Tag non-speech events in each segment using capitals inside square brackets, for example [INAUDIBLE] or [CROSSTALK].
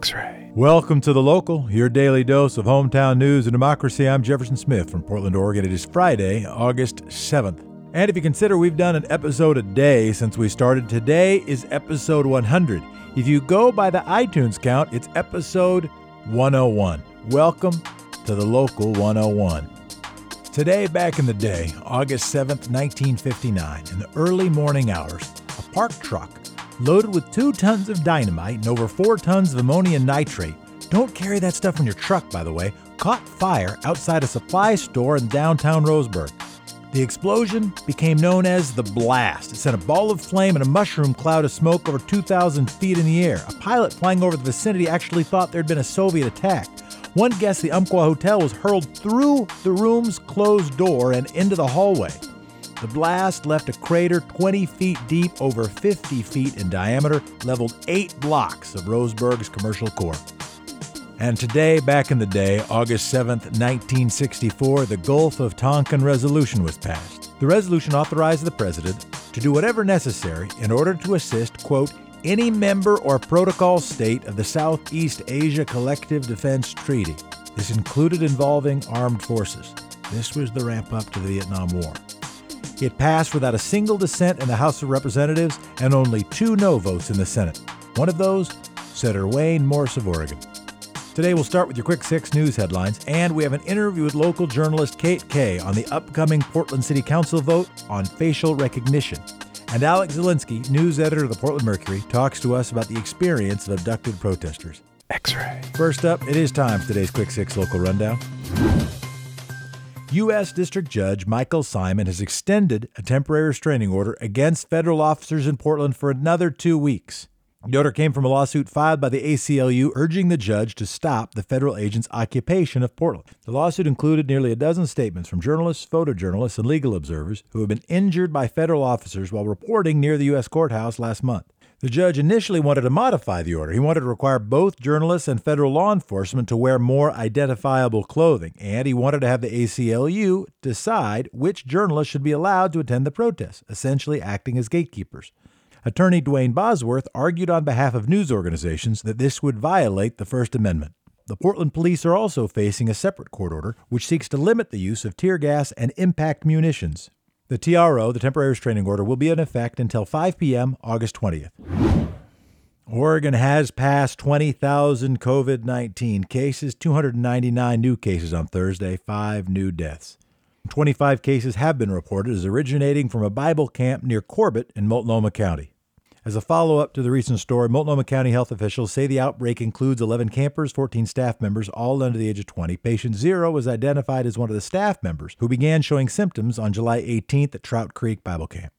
X ray. Welcome to The Local, your daily dose of hometown news and democracy. I'm Jefferson Smith from Portland, Oregon. It is Friday, August 7th. And if you consider we've done an episode a day since we started, today is episode 100. If you go by the iTunes count, it's episode 101. Welcome to The Local 101. Today, back in the day, August 7th, 1959, in the early morning hours, a park truck loaded with two tons of dynamite and over four tons of ammonium nitrate. Don't carry that stuff in your truck, by the way. Caught fire outside a supply store in downtown Roseburg. The explosion became known as the blast. It sent a ball of flame and a mushroom cloud of smoke over 2,000 feet in the air. A pilot flying over the vicinity actually thought there'd been a Soviet attack. One guessed the Umpqua Hotel was hurled through the room's closed door and into the hallway. The blast left a crater 20 feet deep, over 50 feet in diameter, leveled eight blocks of Roseburg's commercial core. And today, back in the day, August 7, 1964, the Gulf of Tonkin Resolution was passed. The resolution authorized the president to do whatever necessary in order to assist, quote, any member or protocol state of the Southeast Asia Collective Defense Treaty. This included involving armed forces. This was the ramp up to the Vietnam War. It passed without a single dissent in the House of Representatives and only two no votes in the Senate. One of those, Senator Wayne Morse of Oregon. Today we'll start with your quick six news headlines, and we have an interview with local journalist Kate Kaye on the upcoming Portland City Council vote on facial recognition. And Alex Zielinski, news editor of the Portland Mercury, talks to us about the experience of abducted protesters. X ray. First up, it is time for today's Quick Six local rundown. U.S. District Judge Michael Simon has extended a temporary restraining order against federal officers in Portland for another two weeks. The order came from a lawsuit filed by the ACLU urging the judge to stop the federal agent's occupation of Portland. The lawsuit included nearly a dozen statements from journalists, photojournalists, and legal observers who have been injured by federal officers while reporting near the U.S. courthouse last month. The judge initially wanted to modify the order. He wanted to require both journalists and federal law enforcement to wear more identifiable clothing, and he wanted to have the ACLU decide which journalists should be allowed to attend the protests, essentially acting as gatekeepers. Attorney Dwayne Bosworth argued on behalf of news organizations that this would violate the First Amendment. The Portland police are also facing a separate court order which seeks to limit the use of tear gas and impact munitions. The TRO, the temporary restraining order, will be in effect until 5 p.m. August 20th. Oregon has passed 20,000 COVID 19 cases, 299 new cases on Thursday, five new deaths. 25 cases have been reported as originating from a Bible camp near Corbett in Multnomah County. As a follow up to the recent story, Multnomah County health officials say the outbreak includes 11 campers, 14 staff members, all under the age of 20. Patient zero was identified as one of the staff members who began showing symptoms on July 18th at Trout Creek Bible Camp.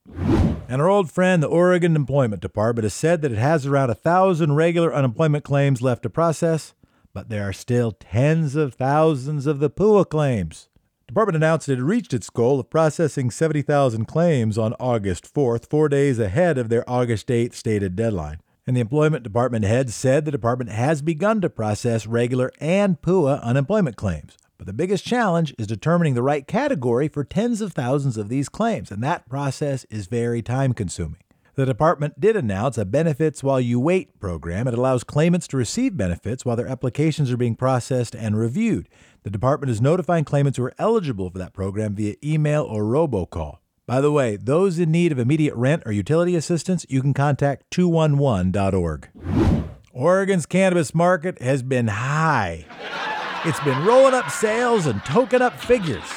And our old friend, the Oregon Employment Department, has said that it has around a thousand regular unemployment claims left to process, but there are still tens of thousands of the PUA claims. Department announced it had reached its goal of processing 70,000 claims on August 4th, four days ahead of their August 8th stated deadline. And the Employment Department head said the department has begun to process regular and PUA unemployment claims. But the biggest challenge is determining the right category for tens of thousands of these claims, and that process is very time consuming. The department did announce a Benefits While You Wait program. It allows claimants to receive benefits while their applications are being processed and reviewed. The department is notifying claimants who are eligible for that program via email or robocall. By the way, those in need of immediate rent or utility assistance, you can contact 211.org. Oregon's cannabis market has been high. It's been rolling up sales and token up figures.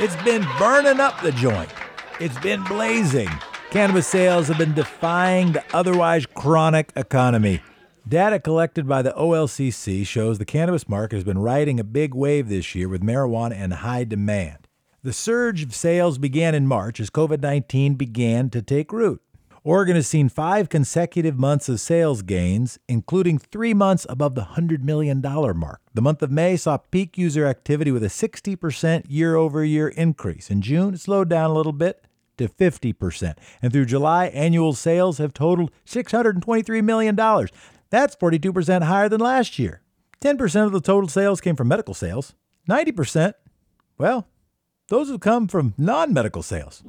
It's been burning up the joint. It's been blazing. Cannabis sales have been defying the otherwise chronic economy. Data collected by the OLCC shows the cannabis market has been riding a big wave this year with marijuana in high demand. The surge of sales began in March as COVID 19 began to take root. Oregon has seen five consecutive months of sales gains, including three months above the $100 million mark. The month of May saw peak user activity with a 60% year over year increase. In June, it slowed down a little bit to 50%. And through July, annual sales have totaled $623 million. That's 42% higher than last year. 10% of the total sales came from medical sales. 90%, well, those have come from non medical sales.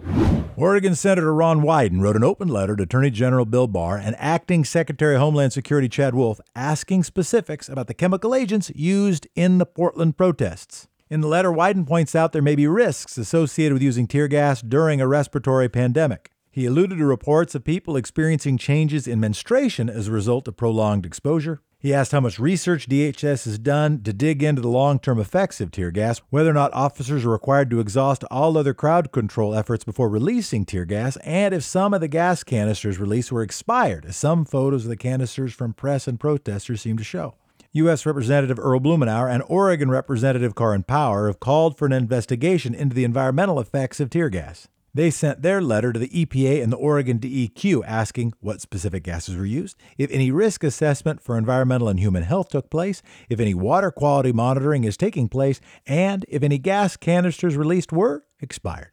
Oregon Senator Ron Wyden wrote an open letter to Attorney General Bill Barr and Acting Secretary of Homeland Security Chad Wolf asking specifics about the chemical agents used in the Portland protests. In the letter, Wyden points out there may be risks associated with using tear gas during a respiratory pandemic. He alluded to reports of people experiencing changes in menstruation as a result of prolonged exposure. He asked how much research DHS has done to dig into the long term effects of tear gas, whether or not officers are required to exhaust all other crowd control efforts before releasing tear gas, and if some of the gas canisters released were expired, as some photos of the canisters from press and protesters seem to show. U.S. Representative Earl Blumenauer and Oregon Representative Karin Power have called for an investigation into the environmental effects of tear gas. They sent their letter to the EPA and the Oregon DEQ asking what specific gases were used, if any risk assessment for environmental and human health took place, if any water quality monitoring is taking place, and if any gas canisters released were expired.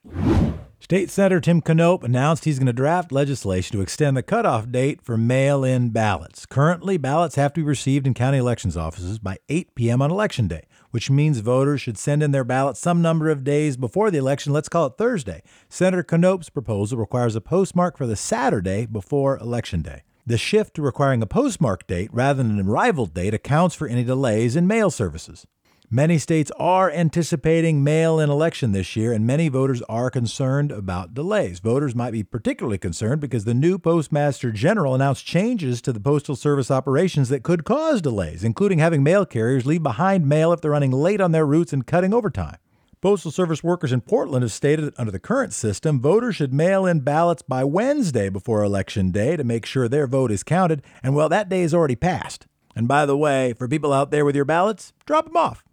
State Senator Tim Knopp announced he's going to draft legislation to extend the cutoff date for mail in ballots. Currently, ballots have to be received in county elections offices by 8 p.m. on Election Day which means voters should send in their ballots some number of days before the election. Let's call it Thursday. Senator Knopp's proposal requires a postmark for the Saturday before Election Day. The shift to requiring a postmark date rather than an arrival date accounts for any delays in mail services. Many states are anticipating mail in election this year, and many voters are concerned about delays. Voters might be particularly concerned because the new Postmaster General announced changes to the Postal Service operations that could cause delays, including having mail carriers leave behind mail if they're running late on their routes and cutting overtime. Postal Service workers in Portland have stated that under the current system, voters should mail in ballots by Wednesday before Election Day to make sure their vote is counted, and well, that day is already passed. And by the way, for people out there with your ballots, drop them off.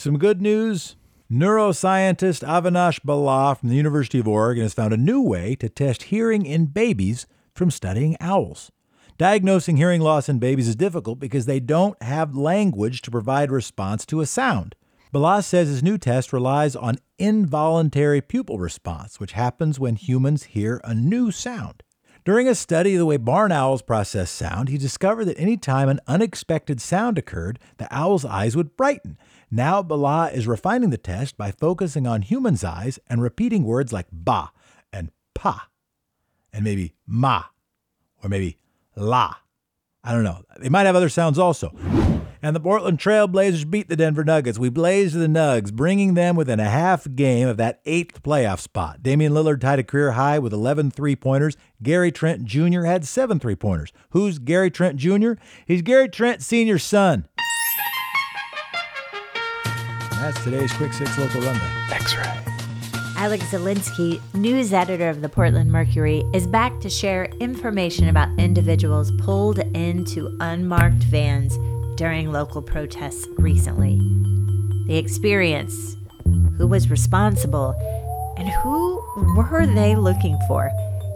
Some good news. Neuroscientist Avinash Bala from the University of Oregon has found a new way to test hearing in babies from studying owls. Diagnosing hearing loss in babies is difficult because they don't have language to provide response to a sound. Bala says his new test relies on involuntary pupil response, which happens when humans hear a new sound. During a study of the way barn owls process sound, he discovered that any time an unexpected sound occurred, the owl's eyes would brighten. Now Bala is refining the test by focusing on humans' eyes and repeating words like ba and pa, and maybe ma, or maybe la. I don't know. They might have other sounds also and the Portland Trailblazers beat the Denver Nuggets. We blazed the Nugs, bringing them within a half game of that eighth playoff spot. Damian Lillard tied a career high with 11 three pointers. Gary Trent Jr. had seven three pointers. Who's Gary Trent Jr.? He's Gary Trent Sr.'s son. That's today's Quick Six Local Rundown. X-Ray. Alex Zielinski, news editor of the Portland Mercury, is back to share information about individuals pulled into unmarked vans during local protests recently. The experience, who was responsible, and who were they looking for?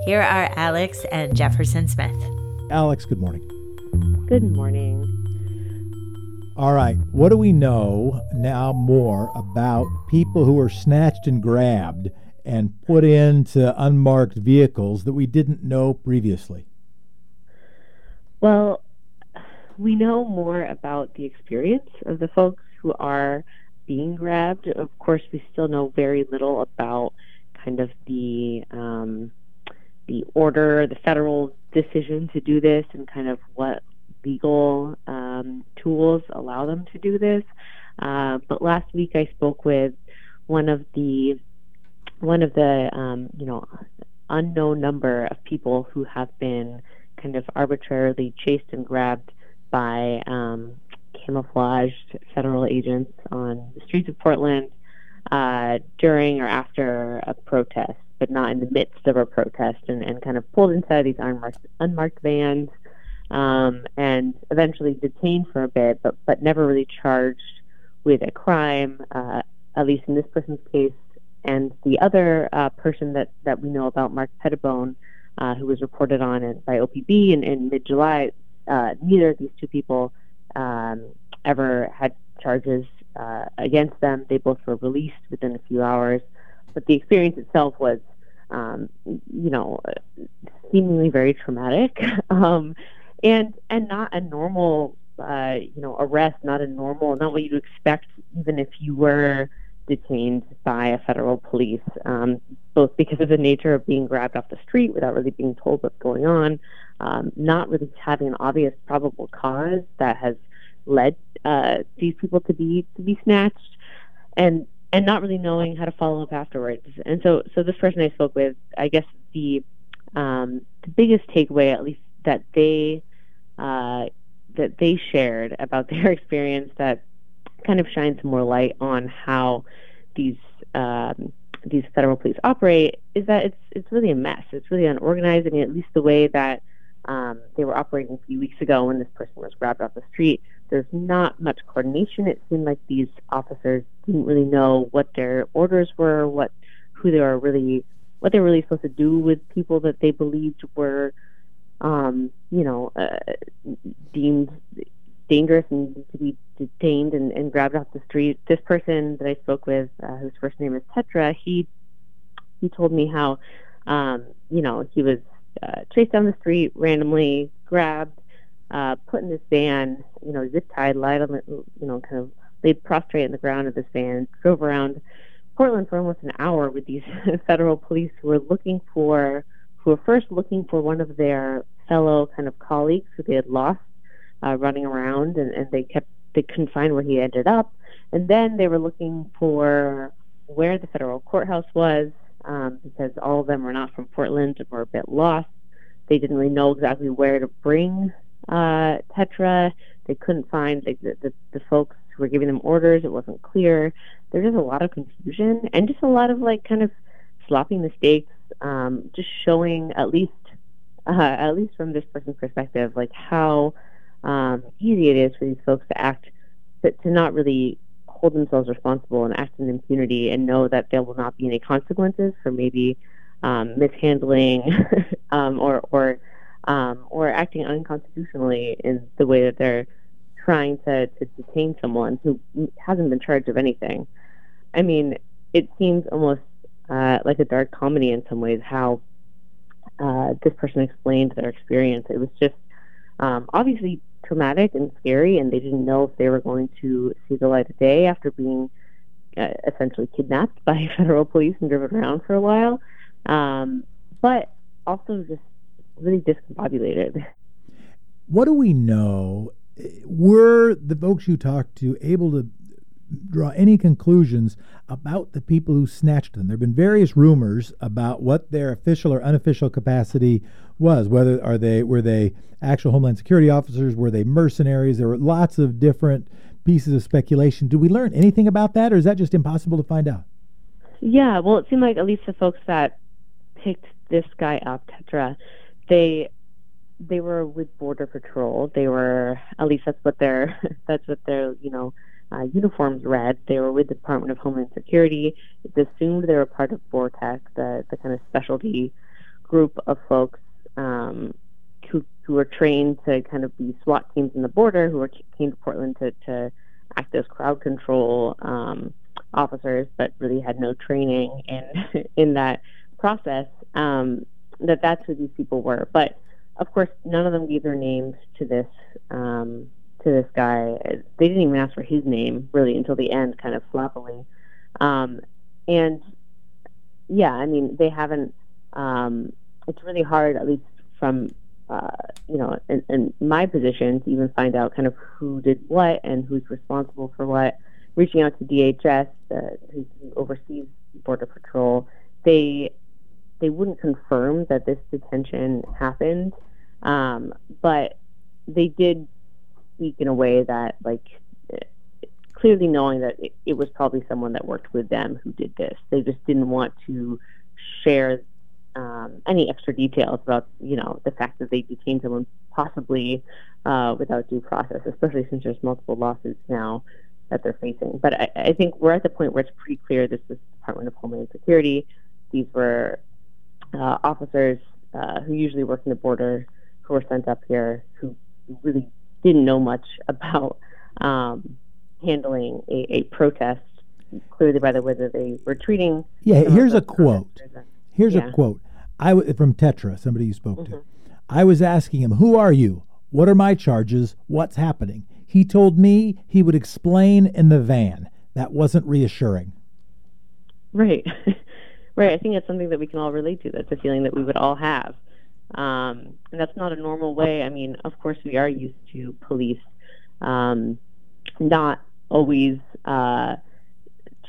Here are Alex and Jefferson Smith. Alex, good morning. Good morning. All right, what do we know now more about people who were snatched and grabbed and put into unmarked vehicles that we didn't know previously? Well, we know more about the experience of the folks who are being grabbed. Of course, we still know very little about kind of the um, the order, the federal decision to do this, and kind of what legal um, tools allow them to do this. Uh, but last week, I spoke with one of the one of the um, you know unknown number of people who have been kind of arbitrarily chased and grabbed by um, camouflaged federal agents on the streets of Portland uh, during or after a protest, but not in the midst of a protest, and, and kind of pulled inside these unmarked, unmarked vans um, and eventually detained for a bit, but, but never really charged with a crime, uh, at least in this person's case. And the other uh, person that, that we know about, Mark Pettibone, uh, who was reported on it by OPB in, in mid July, uh, neither of these two people um, ever had charges uh, against them. They both were released within a few hours, but the experience itself was, um, you know, seemingly very traumatic, [LAUGHS] um, and and not a normal, uh, you know, arrest. Not a normal, not what you'd expect, even if you were detained by a federal police, um, both because of the nature of being grabbed off the street without really being told what's going on, um, not really having an obvious probable cause that has led uh, these people to be to be snatched, and and not really knowing how to follow up afterwards. And so, so this person I spoke with, I guess the um, the biggest takeaway, at least that they uh, that they shared about [LAUGHS] their experience, that kind of shines more light on how these um, these federal police operate, is that it's it's really a mess. It's really unorganized. I mean, at least the way that um, they were operating a few weeks ago when this person was grabbed off the street there's not much coordination. It seemed like these officers didn't really know what their orders were, what who they were really, what they were really supposed to do with people that they believed were, um, you know, uh, deemed dangerous and to be detained and, and grabbed off the street. This person that I spoke with, uh, whose first name is Tetra, he he told me how, um, you know, he was uh, chased down the street randomly, grabbed, uh, put in this van, you know, zip tied, lied on the, you know, kind of laid prostrate in the ground of this van, drove around Portland for almost an hour with these [LAUGHS] federal police who were looking for, who were first looking for one of their fellow kind of colleagues who they had lost uh, running around, and, and they kept they couldn't find where he ended up, and then they were looking for where the federal courthouse was um, because all of them were not from Portland and were a bit lost. They didn't really know exactly where to bring uh, Tetra. They couldn't find the, the, the folks who were giving them orders. It wasn't clear. There's just a lot of confusion and just a lot of like kind of sloppy mistakes. Um, just showing at least, uh, at least from this person's perspective, like how um, easy it is for these folks to act, to, to not really hold themselves responsible and act in impunity and know that there will not be any consequences for maybe um, mishandling [LAUGHS] um, or or um, or acting unconstitutionally in the way that they're trying to, to detain someone who hasn't been charged of anything. I mean, it seems almost uh, like a dark comedy in some ways how uh, this person explained their experience. It was just um, obviously traumatic and scary, and they didn't know if they were going to see the light of day after being uh, essentially kidnapped by [LAUGHS] federal police and driven around for a while. Um, but also just really discombobulated. What do we know? Were the folks you talked to able to draw any conclusions about the people who snatched them? There have been various rumors about what their official or unofficial capacity was. Whether are they were they actual Homeland Security officers? Were they mercenaries? There were lots of different pieces of speculation. Do we learn anything about that, or is that just impossible to find out? Yeah, well, it seemed like at least the folks that picked this guy up, Tetra, they they were with border patrol. They were at least that's what their [LAUGHS] that's what their you know uh, uniforms read. They were with the Department of Homeland Security. It's assumed they were part of BORTAC, the the kind of specialty group of folks um, who who were trained to kind of be SWAT teams in the border, who were, came to Portland to to act as crowd control um, officers, but really had no training in [LAUGHS] in that process. Um, that that's who these people were. But of course, none of them gave their names to this um, to this guy. They didn't even ask for his name really until the end, kind of sloppily. Um, and yeah, I mean, they haven't. Um, it's really hard, at least from uh, you know, in, in my position, to even find out kind of who did what and who's responsible for what. Reaching out to DHS, uh, who oversees Border Patrol, they they wouldn't confirm that this detention happened, um, but they did speak in a way that, like, clearly knowing that it, it, was probably someone that worked with them who did this. They just didn't want to share um, any extra details about, you know, the fact that they detained someone possibly uh, without due process, especially since there's multiple lawsuits now that they're facing. But I, I think we're at the point where it's pretty clear this is Department of Homeland Security. These were uh, officers uh, who usually work in the border who were sent up here who really didn't know much [LAUGHS] about um, handling a, a, protest, clearly by the way that they were treating. Yeah, here's a quote. Here's yeah. a quote. I w- from Tetra, somebody you spoke mm-hmm. to. I was asking him, "Who are you? What are my charges? What's happening?" He told me he would explain in the van. That wasn't reassuring. Right. [LAUGHS] right. I think it's something that we can all relate to. That's a feeling that we would all have. Um, and that's not a normal way. I mean, of course, we are used to police um, not always uh,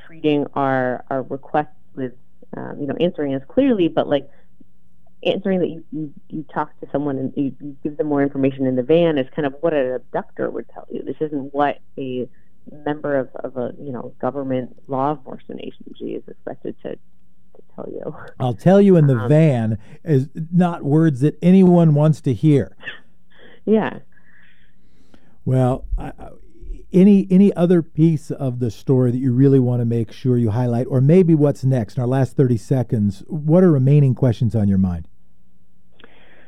treating our, our requests with, um, you know, answering as clearly, but like answering that you, you, you talk to someone and you, you give them more information in the van is kind of what an abductor would tell you. This isn't what a member of, of a you know government law enforcement agency is expected to to tell you. I'll tell you in the um, van is not words that anyone wants to hear. Yeah. Well, I, any any other piece of the story that you really want to make sure you highlight, or maybe what's next in our last thirty seconds? What are remaining questions on your mind?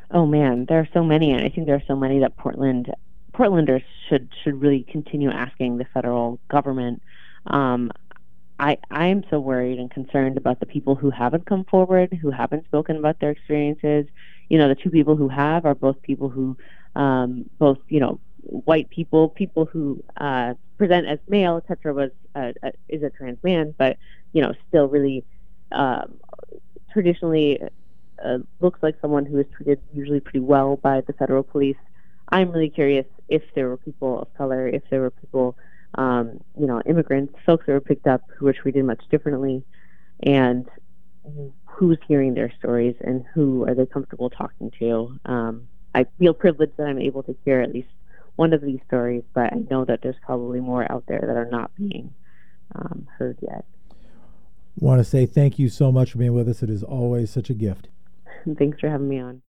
Oh man, there are so many, and I think there are so many that Portland Portlanders should should really continue asking the federal government. Um, I I am so worried and concerned about the people who haven't come forward, who haven't spoken about their experiences. You know, the two people who have are both people who, um, both you know, white people, people who uh, present as male. Tetra was uh, uh, is a trans man, but you know, still really um, traditionally uh, looks like someone who is treated usually pretty well by the federal police. I'm really curious if there were people of color, if there were people, um, you know, immigrants, folks that were picked up who were treated much differently, and who's hearing their stories and who are they comfortable talking to. Um, I feel privileged that I'm able to hear at least one of these stories, but I know that there's probably more out there that are not being um, heard yet. Want to say thank you so much for being with us. It is always such a gift. [LAUGHS] Thanks for having me on.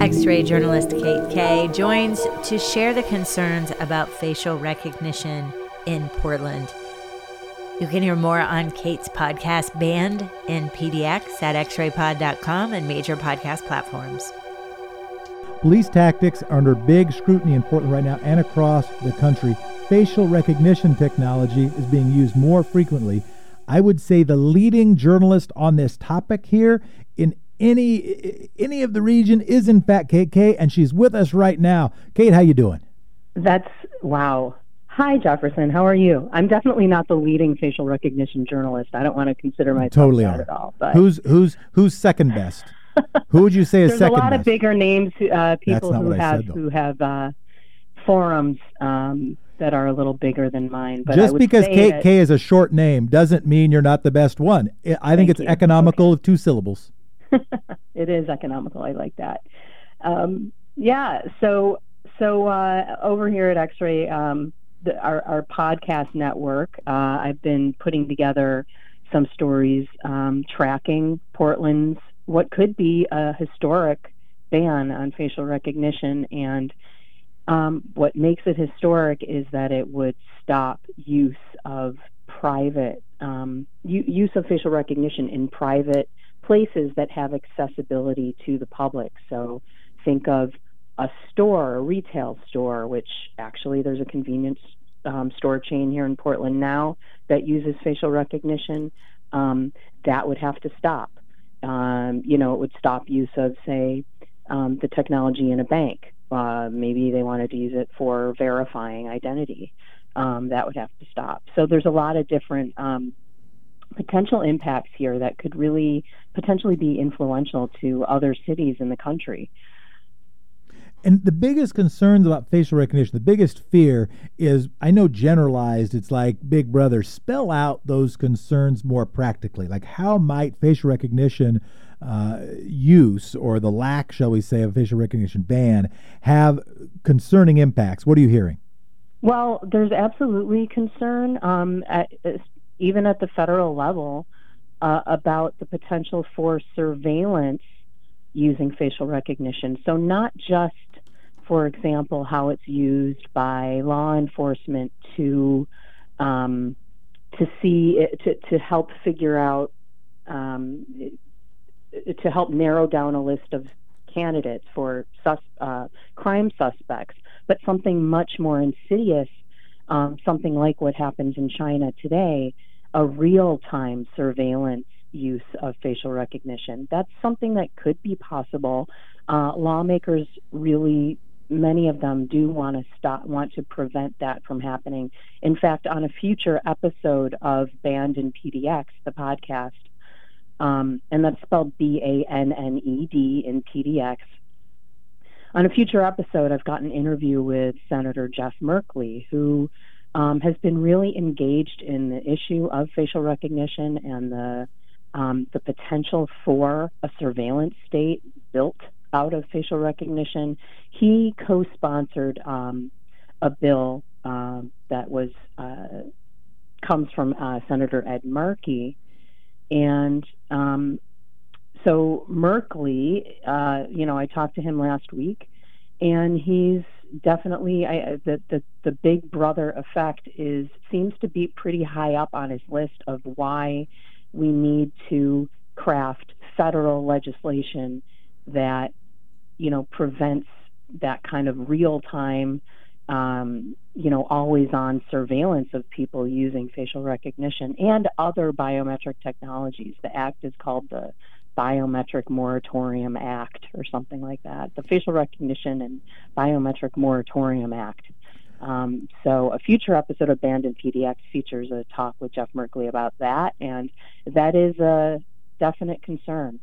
X ray journalist Kate Kaye joins to share the concerns about facial recognition in Portland. You can hear more on Kate's podcast Banned in PDX at xraypod.com and major podcast platforms. Police tactics are under big scrutiny in Portland right now and across the country. Facial recognition technology is being used more frequently. I would say the leading journalist on this topic here in any any of the region is in fact Kate Kaye, and she's with us right now. Kate, how you doing? That's wow. Hi, Jefferson. How are you? I'm definitely not the leading facial recognition journalist. I don't want to consider myself totally that at all. But who's who's who's second best? [LAUGHS] Who would you say is There's second? a lot best? of bigger names, uh, people who have said, who have uh, forums um, that are a little bigger than mine. But just because Kate that, K is a short name doesn't mean you're not the best one. I think it's you. economical okay. of two syllables. [LAUGHS] it is economical. I like that. Um, yeah. So so uh, over here at X-Ray, um, our, our podcast network, uh, I've been putting together some stories um, tracking Portland's what could be a historic ban on facial recognition. And um, what makes it historic is that it would stop use of private um, use of facial recognition in private places that have accessibility to the public. So think of a store, a retail store, which actually there's a convenience um, store chain here in Portland now that uses facial recognition. Um, that would have to stop. Um, you know, it would stop use of, say, um, the technology in a bank. Uh, maybe they wanted to use it for verifying identity. Um, that would have to stop. So there's a lot of different um, potential impacts here that could really potentially be influential to other cities in the country. And the biggest concerns about facial recognition, the biggest fear is I know generalized, it's like Big Brother. Spell out those concerns more practically. Like, how might facial recognition uh, use or the lack, shall we say, of facial recognition ban have concerning impacts? What are you hearing? Well, there's absolutely concern, um, even at the federal level, uh, about the potential for surveillance using facial recognition. So, not just, for example, how it's used by law enforcement to um, to see to to help figure out um, to help narrow down a list of candidates for sus, uh, crime suspects, but something much more insidious, um, something like what happens in China today, a real time surveillance use of facial recognition. That's something that could be possible. Uh, lawmakers really many of them do want to stop, want to prevent that from happening. In fact, on a future episode of Banned in PDX, the podcast, um, and that's spelled B A N N E D in PDX. On a future episode, I've got an interview with Senator Jeff Merkley, who um, has been really engaged in the issue of facial recognition and the um, the potential for a surveillance state built out of facial recognition. He co-sponsored um, a bill uh, that was uh, comes from uh, Senator Ed Markey, and um, so Merkley, uh, you know, I talked to him last week, and he's definitely I, the, the the big brother effect is seems to be pretty high up on his list of why we need to craft federal legislation that you know prevents that kind of real time um, you know always on surveillance of people using facial recognition and other biometric technologies. The act is called the Biometric Moratorium Act or something like that, the Facial Recognition and Biometric Moratorium Act. Um, so a future episode of Banned in PDX features a talk with Jeff Merkley about that, and that is a definite concern.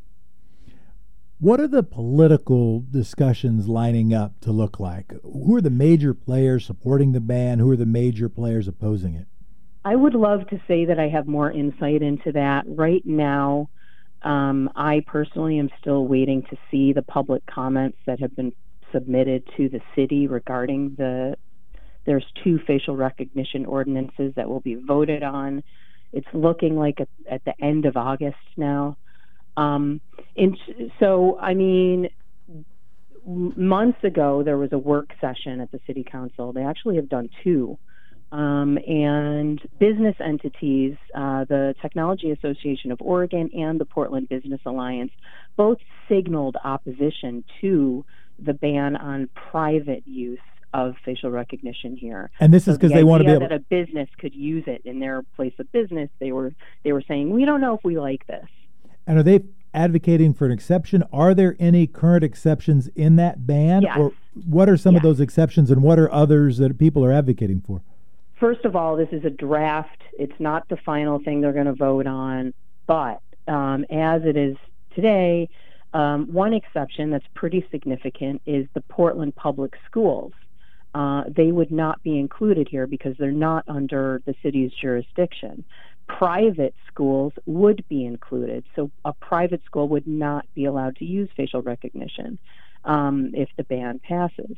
What are the political discussions lining up to look like? Who are the major players supporting the ban? Who are the major players opposing it? I would love to say that I have more insight into that. Right now, um, I personally am still waiting to see the public comments that have been submitted to the city regarding the. There's two facial recognition ordinances that will be voted on. It's looking like at, the end of August now. Um, and so, I mean, months ago there was a work session at the city council. They actually have done two um, and business entities, uh, the Technology Association of Oregon and the Portland Business Alliance, both signaled opposition to the ban on private use of facial recognition here. And this so is because the they want to be able that a business could use it in their place of business. They were they were saying we don't know if we like this. And are they advocating for an exception? Are there any current exceptions in that ban, yes. or what are some yes. of those exceptions, and what are others that people are advocating for? First of all, this is a draft. It's not the final thing they're going to vote on. But um, as it is today, um, one exception that's pretty significant is the Portland Public Schools. Uh, they would not be included here because they're not under the city's jurisdiction. Private schools would be included, so a private school would not be allowed to use facial recognition um, if the ban passes.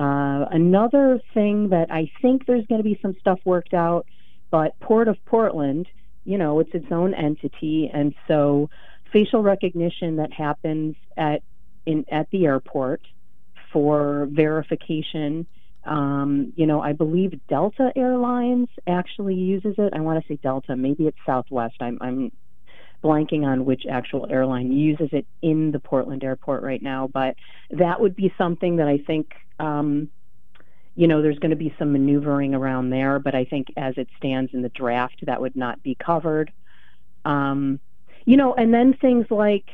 Uh, another thing that I think there's going to be some stuff worked out, but Port of Portland, you know, it's its own entity, and so facial recognition that happens at in at the airport for verification. Um, you know, I believe Delta Airlines actually uses it. I want to say Delta, maybe it's Southwest. I'm, I'm blanking on which actual airline uses it in the Portland airport right now, but that would be something that I think, um, you know, there's going to be some maneuvering around there, but I think as it stands in the draft, that would not be covered. Um, you know, and then things like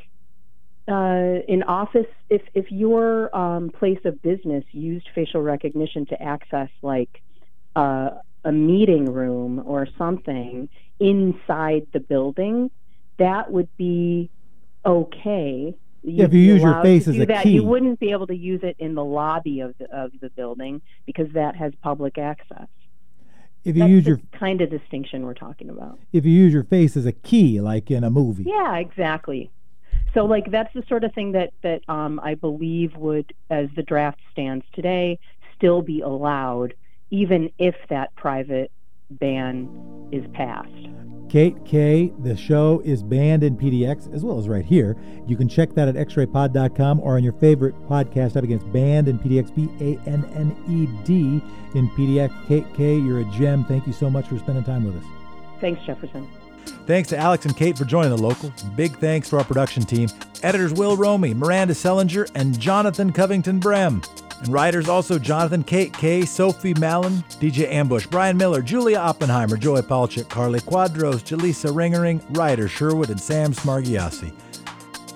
uh, in office, if if your um, place of business used facial recognition to access like uh, a meeting room or something inside the building, that would be okay. if you use your face as a that. key, you wouldn't be able to use it in the lobby of the of the building because that has public access. If you That's use the your kind of distinction we're talking about. If you use your face as a key, like in a movie. Yeah, exactly. So, like that's the sort of thing that that um, I believe would, as the draft stands today, still be allowed, even if that private ban is passed. Kate Kaye. the show is banned in PDX as well as right here. You can check that at xraypod.com or on your favorite podcast app against banned in PDX, B A N N E D in PDX. Kate Kaye, you're a gem. Thank you so much for spending time with us. Thanks, Jefferson. Thanks to Alex and Kate for joining the local. Big thanks to our production team, editors Will Romy, Miranda Sellinger, and Jonathan Covington Brem. And writers also Jonathan Kate K, Sophie Mallon, DJ Ambush, Brian Miller, Julia Oppenheimer, Joy Palchik, Carly Quadros, Jaleesa Ringering, Ryder Sherwood, and Sam Smargiassi.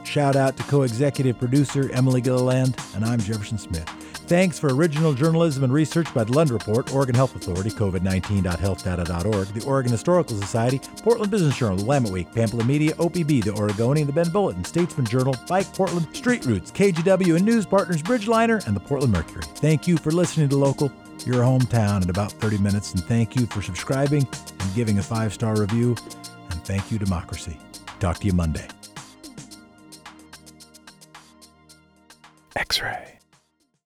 Shout out to co executive producer Emily Gilliland, and I'm Jefferson Smith. Thanks for original journalism and research by the Lund Report, Oregon Health Authority, COVID19.healthdata.org, the Oregon Historical Society, Portland Business Journal, The Willamette Week, Pamplin Media, OPB, The Oregonian, The Bend Bulletin, Statesman Journal, Bike Portland, Street Roots, KGW, and news partners Bridgeliner and the Portland Mercury. Thank you for listening to Local, your hometown in about 30 minutes, and thank you for subscribing and giving a five star review. And thank you, Democracy. Talk to you Monday. X ray.